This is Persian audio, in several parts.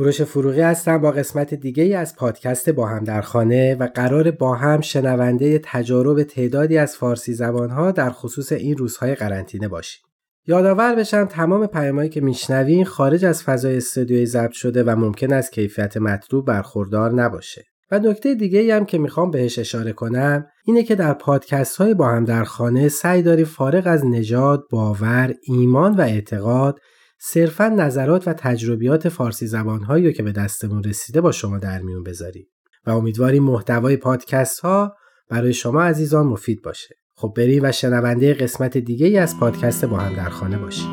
کوروش فروغی هستم با قسمت دیگه ای از پادکست با هم در خانه و قرار با هم شنونده تجارب تعدادی از فارسی زبانها در خصوص این روزهای قرنطینه باشیم. یادآور بشم تمام پیامهایی که میشنوین خارج از فضای استودیوی ضبط شده و ممکن است کیفیت مطلوب برخوردار نباشه. و نکته دیگه هم که می‌خوام بهش اشاره کنم اینه که در پادکست های با هم در خانه سعی داریم فارغ از نژاد، باور، ایمان و اعتقاد صرفا نظرات و تجربیات فارسی زبانهایی که به دستمون رسیده با شما در میون بذاریم و امیدواریم محتوای پادکست ها برای شما عزیزان مفید باشه. خب بریم و شنونده قسمت دیگه ای از پادکست با هم در خانه باشیم.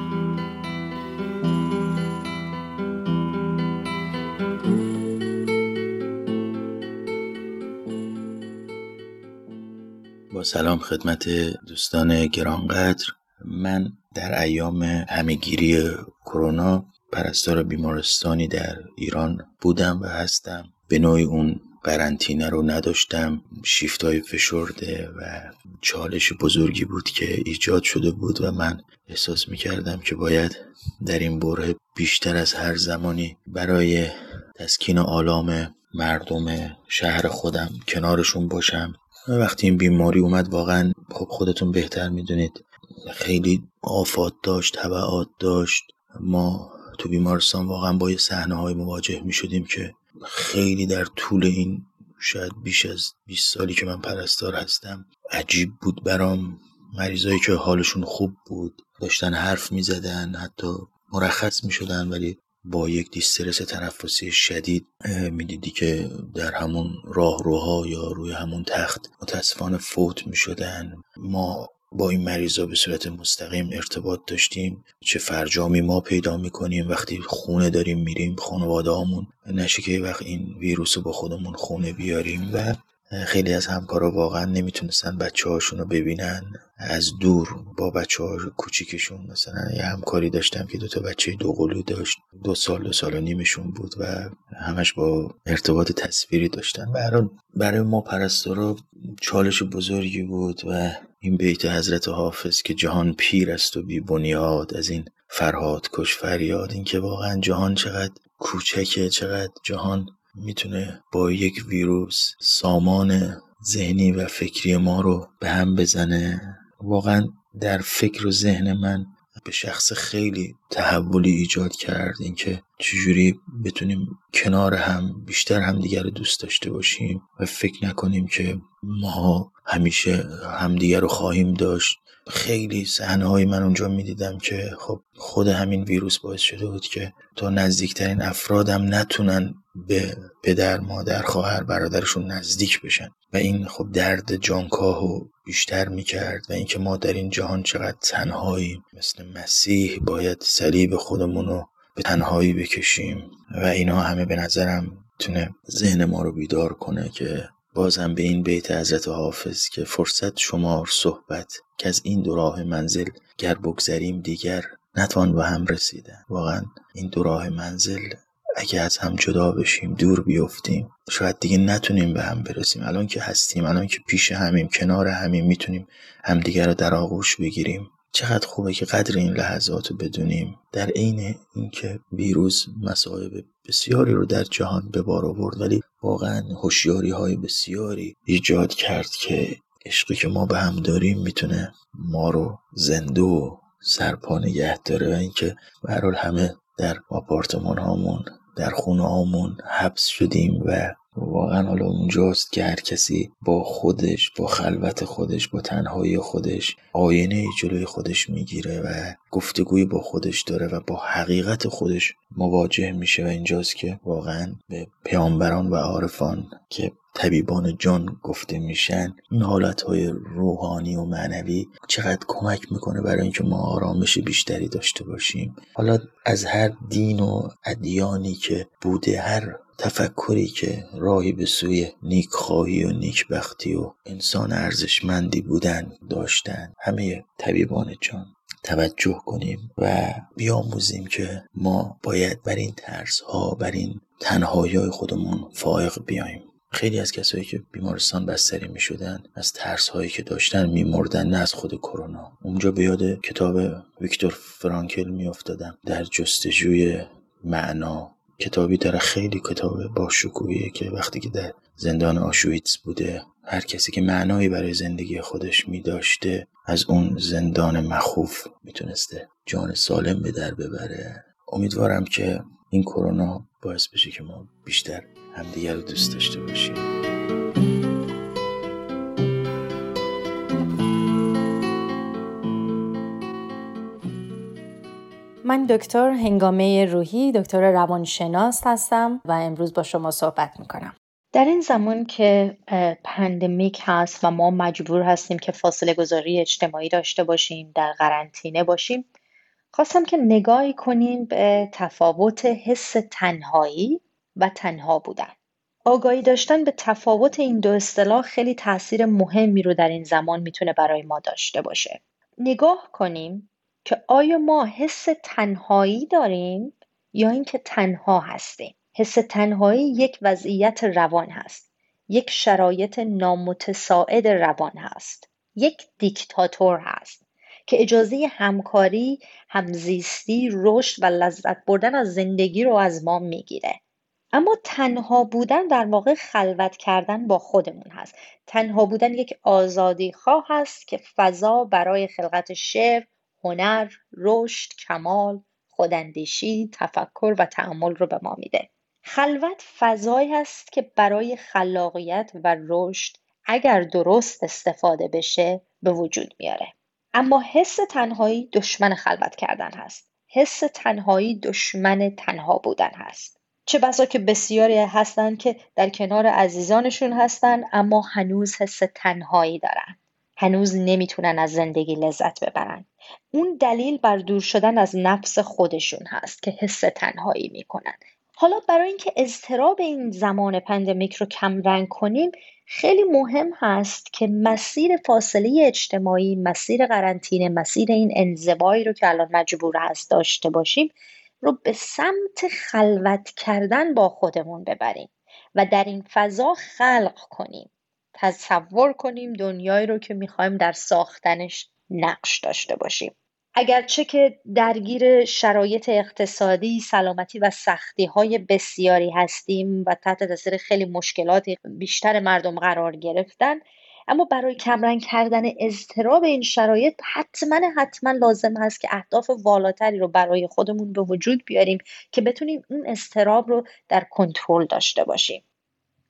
با سلام خدمت دوستان گرانقدر من در ایام همهگیری کرونا پرستار بیمارستانی در ایران بودم و هستم. به نوعی اون قرنطینه رو نداشتم. شیفت های فشرده و چالش بزرگی بود که ایجاد شده بود و من احساس می کردم که باید در این بره بیشتر از هر زمانی برای تسکین آلام مردم شهر خودم کنارشون باشم. وقتی این بیماری اومد واقعا خب خودتون بهتر می‌دونید. خیلی آفات داشت تبعات داشت. ما تو بیمارستان واقعا با یه صحنه های مواجه می شدیم که خیلی در طول این شاید بیش از 20 سالی که من پرستار هستم عجیب بود برام. مریضایی که حالشون خوب بود داشتن حرف می زدن حتی مرخص می شدن ولی با یک دیسترس تنفسی شدید می‌دیدی که در همون راهروها یا روی همون تخت متاسفانه فوت می شدن ما با این مریضا به صورت مستقیم ارتباط داشتیم. چه فرجامی ما پیدا می‌کنیم وقتی خونه داریم میریم خانواده همون نشه که وقت این ویروس رو با خودمون خونه بیاریم. و خیلی از همکارا واقعا نمی‌تونستن بچه هاشون رو ببینن. از دور با بچه ها کوچیکشون مثلا یه همکاری داشتم که دوتا بچه دو قلو داشت. دو سال دو سال و نیمشون بود و همش با ارتباط تصویری داشتن. برای, برای ما پرستارا چالش بزرگی بود و این بیت حضرت حافظ که جهان پیر است و بی بنیاد از این فرهاد کش فریاد این که واقعا جهان چقدر کوچکه چقدر جهان می‌تونه با یک ویروس سامان ذهنی و فکری ما رو به هم بزنه. واقعا در فکر و ذهن من به شخص خیلی تحولی ایجاد کرد اینکه چجوری بتونیم کنار هم بیشتر همدیگر رو دوست داشته باشیم و فکر نکنیم که ما همیشه همدیگر رو خواهیم داشت. خیلی صحنه های من اونجا می‌دیدم که خب خود همین ویروس باعث شده بود که تا نزدیکترین افرادم نتونن به پدر مادر خواهر برادرشون نزدیک بشن. و این خب درد جانکاهو بیشتر می‌کرد و اینکه ما در این جهان چقدر تنهایی مثل مسیح باید صلیب خودمون رو به تنهایی بکشیم. و اینا همه به نظرم تونه ذهن ما رو بیدار کنه که بازم به این بیت حضرت حافظ که فرصت شمار صحبت که از این دو راه منزل گر بگذریم دیگر نتوان به هم رسیدن. واقعا این دو راه منزل اگه از هم جدا بشیم دور بیفتیم شاید دیگه نتونیم به هم برسیم. الان که هستیم الان که پیش همیم کنار همیم می‌تونیم همدیگه رو در آغوش بگیریم. چقدر خوبه که قدر این لحظات رو بدونیم. در عین اینکه ویروس مصائب بسیاری رو در جهان به بار آورد ولی واقعا هوشیاری های بسیاری ایجاد کرد که عشقی که ما به هم داریم می‌تونه ما رو زنده و سرپا نگه داره و اینکه به همه در آپارتمان هامون در خونه هامون حبس شدیم و واقعا حالا اونجاست که هر کسی با خودش با خلوت خودش با تنهایی خودش آینه جلوی خودش می‌گیره و گفتگوی با خودش داره و با حقیقت خودش مواجه میشه و اینجاست که واقعا به پیامبران و عارفان که طبیبان جان گفته میشن این حالتهای روحانی و معنوی چقدر کمک می‌کنه برای اینکه ما آرامش بیشتری داشته باشیم. حالا از هر دین و ادیانی که بوده هر تفکری که راهی به سوی نیکخواهی و نیکبختی و انسان ارزشمندی بودن داشتن. همه طبیبان جان توجه کنیم و بیاموزیم که ما باید بر این ترس ها بر این تنهایی خودمون فائق بیایم. خیلی از کسایی که بیمارستان بستری می شدن از ترس هایی که داشتن می مردن نه از خود کرونا. اونجا به یاد کتاب ویکتور فرانکل می افتادم در جستجوی معنا. کتابی داره خیلی کتاب با که وقتی که در زندان آشویتس بوده هر کسی که معنایی برای زندگی خودش می داشته از اون زندان مخوف می‌تونسته جان سالم به در ببره. امیدوارم که این کرونا باعث بشه که ما بیشتر همدیگر رو دوست داشته باشیم. من دکتر هنگامه روحی دکتر روانشناس هستم و امروز با شما صحبت می‌کنم. در این زمان که پندمیک هست و ما مجبور هستیم که فاصله گذاری اجتماعی داشته باشیم در قرنطینه باشیم خواستم که نگاهی کنیم به تفاوت حس تنهایی و تنها بودن. آگاهی داشتن به تفاوت این دو اصطلاح خیلی تاثیر مهمی رو در این زمان می‌تونه برای ما داشته باشه. نگاه کنیم که آیا ما حس تنهایی داریم یا اینکه تنها هستیم؟ حس تنهایی یک وضعیت روان هست. یک شرایط نامتساعد روان هست. یک دیکتاتور هست که اجازه همکاری، همزیستی، رشد و لذت بردن از زندگی رو از ما می‌گیره. اما تنها بودن در واقع خلوت کردن با خودمون هست. تنها بودن یک آزادی خواه هست که فضا برای خلقت شعر هنر رشد کمال خوداندیشی تفکر و تعمل رو به ما میده. خلوت فضایی هست که برای خلاقیت و رشد اگر درست استفاده بشه به وجود میاره. اما حس تنهایی دشمن خلوت کردن هست. حس تنهایی دشمن تنها بودن هست. چه بسا که بسیاری هستند که در کنار عزیزانشون هستند اما هنوز حس تنهایی دارن. هنوز نمی‌تونن از زندگی لذت ببرن. اون دلیل بر دور شدن از نفس خودشون هست که حس تنهایی می‌کنن. حالا برای اینکه اضطراب این زمان پندمیک رو کم رنگ کنیم خیلی مهم هست که مسیر فاصله اجتماعی مسیر قرنطینه مسیر این انزوایی رو که الان مجبور هست داشته باشیم رو به سمت خلوت کردن با خودمون ببریم و در این فضا خلق کنیم. تصور کنیم دنیایی رو که می‌خوایم در ساختنش نقش داشته باشیم. اگرچه که درگیر شرایط اقتصادی، سلامتی و سختی های بسیاری هستیم و تحت تاثیر خیلی مشکلاتی بیشتر مردم قرار گرفتن اما برای کمرنگ کردن اضطراب این شرایط حتما حتما لازم هست که اهداف والاتری رو برای خودمون به وجود بیاریم که بتونیم اون اضطراب رو در کنترل داشته باشیم.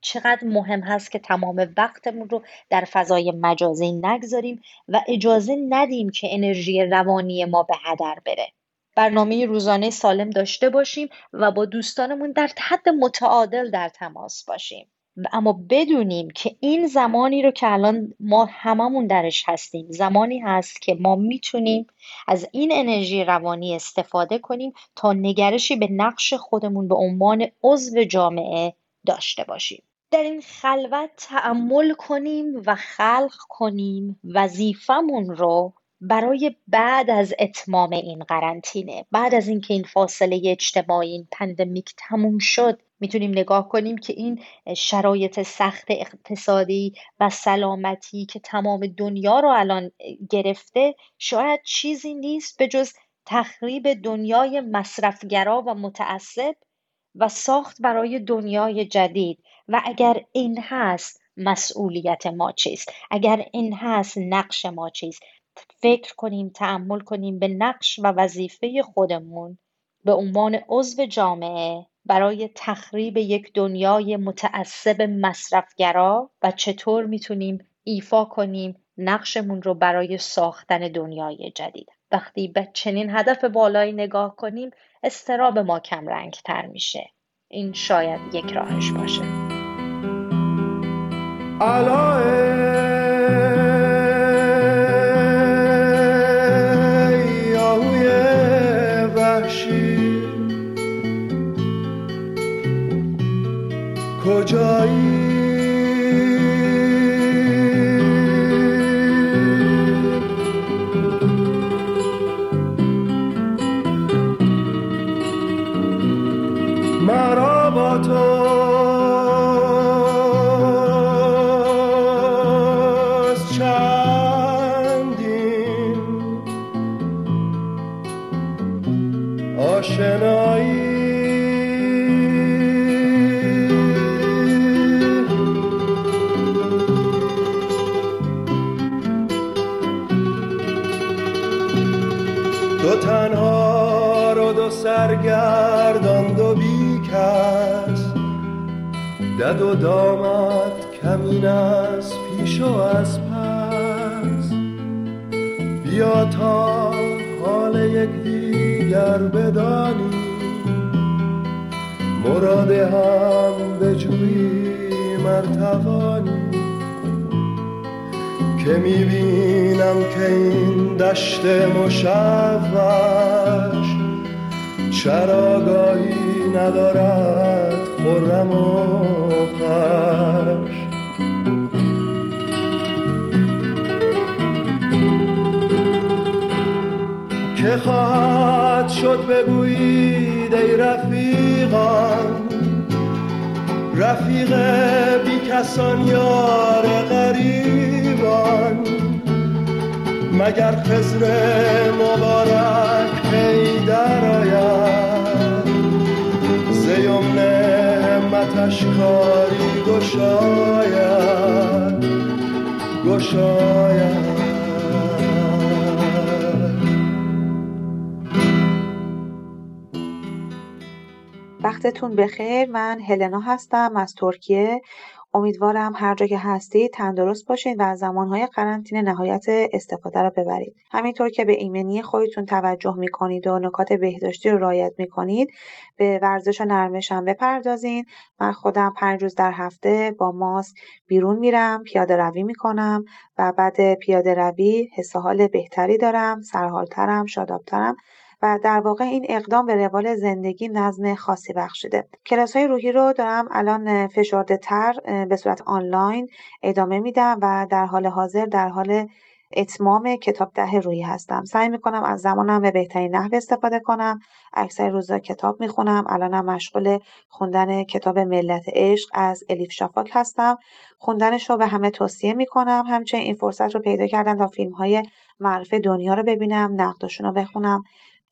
چقدر مهم هست که تمام وقتمون رو در فضای مجازی نگذاریم و اجازه ندیم که انرژی روانی ما به هدر بره. برنامه روزانه سالم داشته باشیم و با دوستانمون در حد متعادل در تماس باشیم. اما بدونیم که این زمانی رو که الان ما هممون درش هستیم زمانی هست که ما می‌تونیم از این انرژی روانی استفاده کنیم تا نگرشی به نقش خودمون به عنوان عضو جامعه داشته باشیم. در این خلوت تعمل کنیم و خلق کنیم وظیفمون رو برای بعد از اتمام این قرنطینه. بعد از اینکه این فاصله اجتماعی این پندمیک تموم شد می‌تونیم نگاه کنیم که این شرایط سخت اقتصادی و سلامتی که تمام دنیا رو الان گرفته شاید چیزی نیست به جز تخریب دنیای مصرفگرا و متعصب و ساخت برای دنیای جدید. و اگر این هست مسئولیت ما چیست؟ اگر این هست نقش ما چیست؟ فکر کنیم تعمل کنیم به نقش و وظیفه خودمون به عنوان عضو جامعه برای تخریب یک دنیای متعصب مصرفگرا و چطور می‌تونیم ایفا کنیم نقشمون رو برای ساختن دنیای جدید. وقتی به چنین هدف بالایی نگاه کنیم استراب ما کم رنگ تر میشه. این شاید یک راهش باشه. کجایی؟ دو تنها رو دو سرگردان دو بیکس دد و دامت کمین از پیش و از پس. بیا تا حال یک دیگر بدانی. مراد هم به جوی مرتوانی. که می‌بینم که این دشت مشوش چراگاهی ندارد خرم و خوش که خواهد شد بگویید ای رفیقان رفیق بی کسان یار مگر خزر مبارک پی در آید زیمن همتش کاری گشاید. گشاید. وقتتون بخیر. من هلنا هستم از ترکیه. امیدوارم هر جا که هستید تندرست باشین و زمانهای قرنطینه نهایت استفاده رو ببرید. همینطور که به ایمنی خودتون توجه می‌کنید و نکات بهداشتی رو رعایت می‌کنید به ورزش و نرمش هم بپردازین من خودم پنج روز در هفته با ماسک بیرون میرم پیاده روی می‌کنم و بعد پیاده روی حس حال بهتری دارم سرحالترم شادابترم. و در واقع این اقدام به روال زندگی نظم خاصی بخشیده کلاس های روحی رو دارم الان فشرده تر به صورت آنلاین ادامه میدم و در حال حاضر در حال اتمام کتاب ده روحی هستم. سعی می‌کنم از زمانم به بهترین نحو استفاده کنم. اکثر روزا کتاب می‌خونم. الانم مشغول خوندن کتاب ملت عشق از الیف شافاک هستم. خوندنش رو به همه توصیه می‌کنم. همچنین این فرصت رو پیدا کردم تا فیلم های معروف دنیا رو ببینم نقدشون رو بخونم.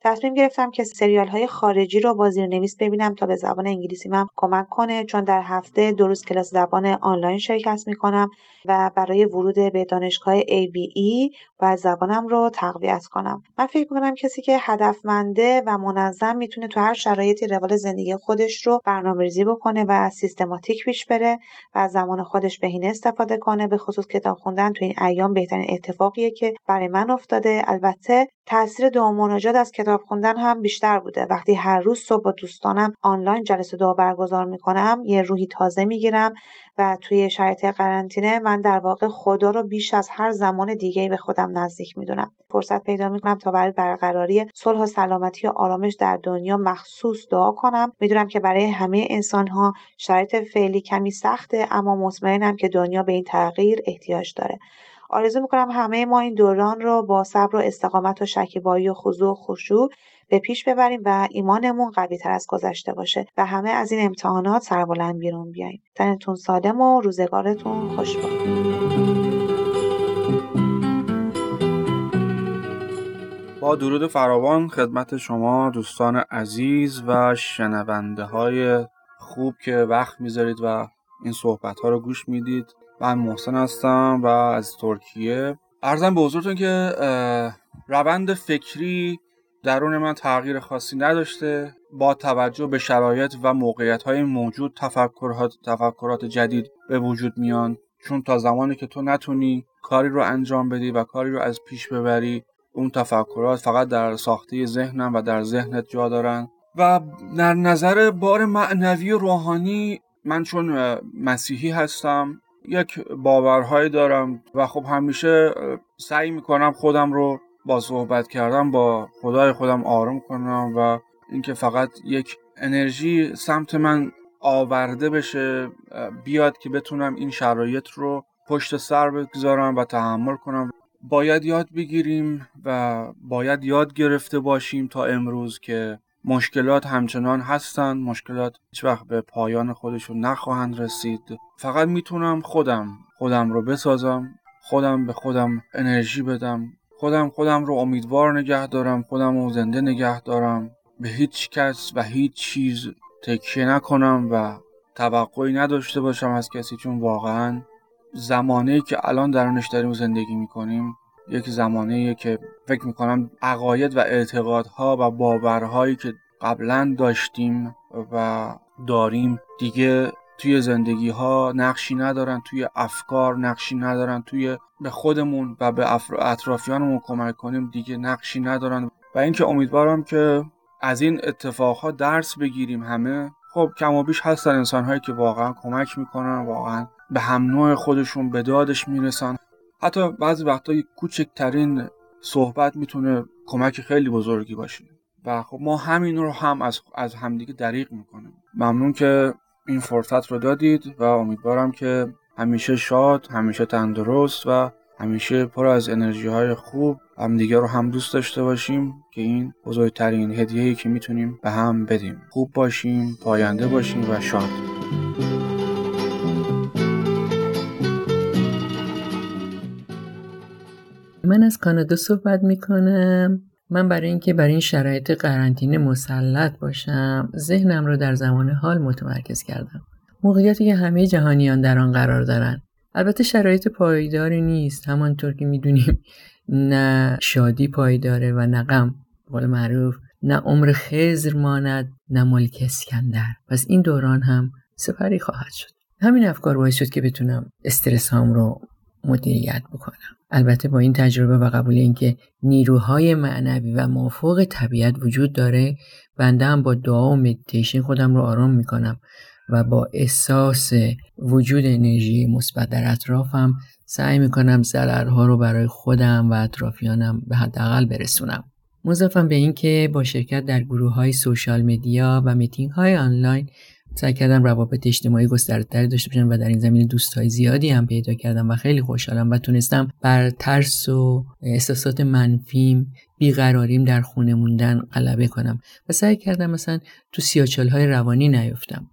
تصمیم گرفتم که سریال های خارجی رو با زیرنویس ببینم تا به زبان انگلیسی من کمک کنه چون در هفته دو روز کلاس زبان آنلاین شرکت می‌کنم و برای ورود به دانشگاه ABE و زبانم رو تقویت کنم. من فکر می‌کنم کسی که هدفمنده و منظم می‌تونه تو هر شرایطی روال زندگی خودش رو برنامه‌ریزی بکنه و سیستماتیک پیش بره و از زمان خودش بهینه استفاده کنه به خصوص کتاب خوندن تو این ایام بهترین اتفاقیه که برای من افتاده. البته تاثیر دعا مناجات از کتاب خوندن هم بیشتر بوده. وقتی هر روز صبح با دوستانم آنلاین جلسه دعا برگزار می‌کنم یه روحی تازه می‌گیرم و توی شرایط قرنطینه من در واقع خدا رو بیش از هر زمان دیگه به خودم نزدیک می‌دونم. فرصت پیدا می‌کنم تا برای برقراری صلح و سلامتی و آرامش در دنیا مخصوص دعا کنم. می‌دونم که برای همه انسان ها شرایط فعلی کمی سخته اما مطمئنم که دنیا به این تغییر احتیاج داره. آرزو می‌کنم همه ما این دوران رو با صبر و استقامت و شکیبایی و خضوع و خشوع به پیش ببریم و ایمانمون قوی تر از گذشته باشه و همه از این امتحانات سربلند بیرون بیایم تنتون سالم و روزگارتون خوش باد با درود فراوان خدمت شما دوستان عزیز و شنونده های خوب که وقت می‌ذارید و این صحبت ها رو گوش می‌دید. من محسن هستم و از ترکیه. ارزم به حضورتون که روند فکری درون من تغییر خاصی نداشته. با توجه به شرایط و موقعیت های موجود تفکرات, تفکرات جدید به وجود میان. چون تا زمانی که تو نتونی کاری رو انجام بدی و کاری رو از پیش ببری اون تفکرات فقط در ساخته ذهنم و در ذهنت جا دارن. و در نظر بار معنوی و روحانی من چون مسیحی هستم. یک باورهایی دارم و خب همیشه سعی می‌کنم خودم رو با صحبت کردم با خدای خودم آروم کنم و اینکه فقط یک انرژی سمت من آورده بشه بیاد که بتونم این شرایط رو پشت سر بگذارم و تحمل کنم. باید یاد بگیریم و باید یاد گرفته باشیم تا امروز که مشکلات همچنان هستند. مشکلات هیچ وقت به پایان خودشون نخواهند رسید. فقط می‌تونم خودم خودم رو بسازم. خودم به خودم انرژی بدم. خودم خودم رو امیدوار نگه دارم. خودم رو زنده نگه دارم. به هیچ کس و هیچ چیز تکیه نکنم و توقعی نداشته باشم از کسی چون واقعا زمانه که الان درونش داریم زندگی می‌کنیم یک زمانه که فکر می‌کنم عقاید و اعتقادها و باورهایی که قبلا داشتیم و داریم دیگه توی زندگی ها نقشی ندارن توی افکار نقشی ندارن توی به خودمون و به اطرافیانمون کمک کنیم دیگه نقشی ندارن. و اینکه امیدوارم که از این اتفاقها درس بگیریم همه. خب کم و بیش هستن انسان هایی که واقعا کمک می‌کنن واقعا به هم نوع خودشون به دادش می‌رسن. حتی بعضی وقتا کوچکترین صحبت می‌تونه کمک خیلی بزرگی باشه. و خب ما همین رو هم از, از همدیگه دریق می‌کنیم. ممنون که این فرصت رو دادید و امیدوارم که همیشه شاد همیشه تندرست و همیشه پر از انرژی های خوب همدیگه رو هم دوست داشته باشیم که این بزرگترین هدیه‌ای که می‌تونیم به هم بدیم. خوب باشیم پاینده باشیم و شاد. من از کانادا صحبت می‌کنم. من برای اینکه برای این شرایط قرنطینه مسلط باشم ذهنم رو در زمان حال متمرکز کردم. موقعیتی که همه جهانیان در آن قرار دارن البته شرایط پایداری نیست. همانطور که می‌دونیم نه شادی پایداره و نه غم. قول معروف نه عمر خزر ماند نه ملک اسکندر. پس این دوران هم سپری خواهد شد. همین افکار باعث شد که بتونم استرس هم رو مدیریت بکنم. البته با این تجربه و قبول اینکه نیروهای معنوی و موافق طبیعت وجود داره بنده هم با دعا و مدیتیشن خودم رو آرام می‌کنم و با احساس وجود انرژی مثبت در اطرافم سعی می‌کنم ضررها رو برای خودم و اطرافیانم به حداقل برسونم. مضافم به اینکه با شرکت در گروه های social media و میتینگ های آنلاین سعی کردم روابط اجتماعی گستردهتری داشته باشم و در این زمینه دوستای زیادی هم پیدا کردم و خیلی خوشحالم و تونستم بر ترس و احساسات منفیم بیقراریم در خونه موندن غلبه کنم و سعی کردم مثلا تو سیاچال های روانی نیفتم.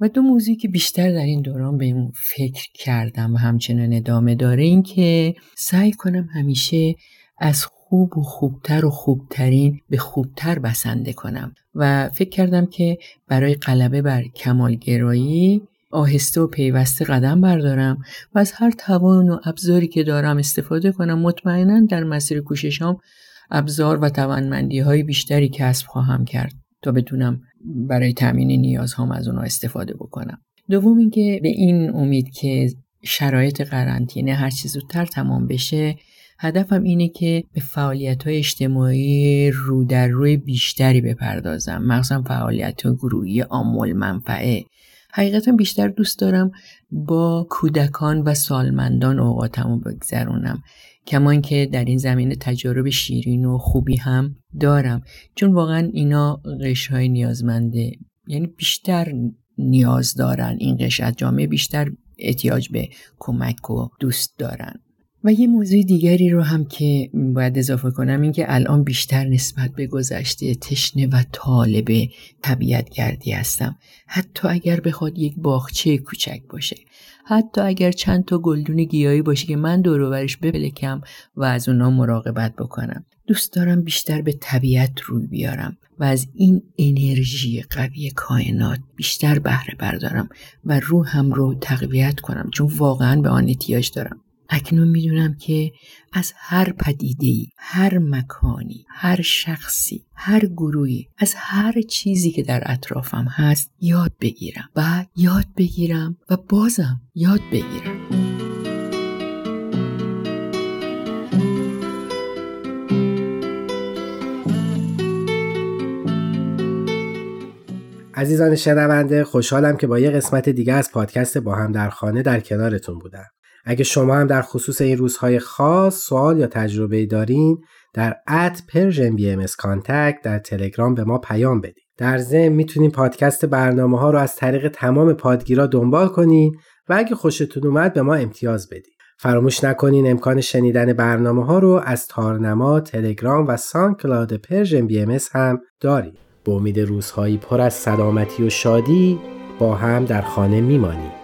و دو موضوعی که بیشتر در این دوران به اون فکر کردم و همچنان ادامه داره این که سعی کنم همیشه از خوب و خوبتر و خوبترین به خوبتر بسنده کنم. و فکر کردم که برای غلبه بر کمالگرایی آهسته و پیوسته قدم بردارم و از هر توان و ابزاری که دارم استفاده کنم مطمئنا در مسیر کوششام ابزار و توانمندی های بیشتری کسب خواهم کرد تا بتونم برای تامین نیازهام از اونها استفاده بکنم. دوم اینکه به این امید که شرایط قرنطینه هر چیز زودتر تمام بشه هدفم اینه که به فعالیت های اجتماعی رو در روی بیشتری بپردازم. مخصوصا فعالیت های گروهی آمول منفعه. حقیقتا بیشتر دوست دارم با کودکان و سالمندان اوقاتمو بگذرونم. کمان که در این زمینه تجارب شیرین و خوبی هم دارم. چون واقعا اینا قش های نیازمنده. یعنی بیشتر نیاز دارن. این قش جامعه بیشتر احتیاج به کمک و دوست دارن. و یه موضوع دیگری رو هم که باید اضافه کنم این که الان بیشتر نسبت به گذشته تشنه و طالب طبیعت گردی هستم. حتی اگر بخواد یک باغچه کوچک باشه. حتی اگر چند تا گلدون گیاهی باشه که من دوروبرش بپلکم و از اونا مراقبت بکنم. دوست دارم بیشتر به طبیعت روی بیارم و از این انرژی قوی کائنات بیشتر بهره بردارم و روحم رو تقویت کنم. چون واقعا به آن احتیاج دارم. اکنون می‌دونم که از هر پدیدهی هر مکانی هر شخصی هر گروهی از هر چیزی که در اطرافم هست یاد بگیرم و یاد بگیرم و بازم یاد بگیرم عزیزان شنونده خوشحالم که با یه قسمت دیگه از پادکست با هم در خانه در کنارتون بودم. اگه شما هم در خصوص این روزهای خاص سوال یا تجربه دارین در at PersianBM در تلگرام به ما پیام بدید. در ضمن می‌تونین پادکست برنامه ها رو از طریق تمام پادگیرا دنبال کنین و اگه خوشتون اومد به ما امتیاز بدید. فراموش نکنین امکان شنیدن برنامه ها رو از تارنما، تلگرام و SoundCloud PersianBM هم دارید. به امید روزهایی پر از سلامتی و شادی با هم در خانه میمانیم.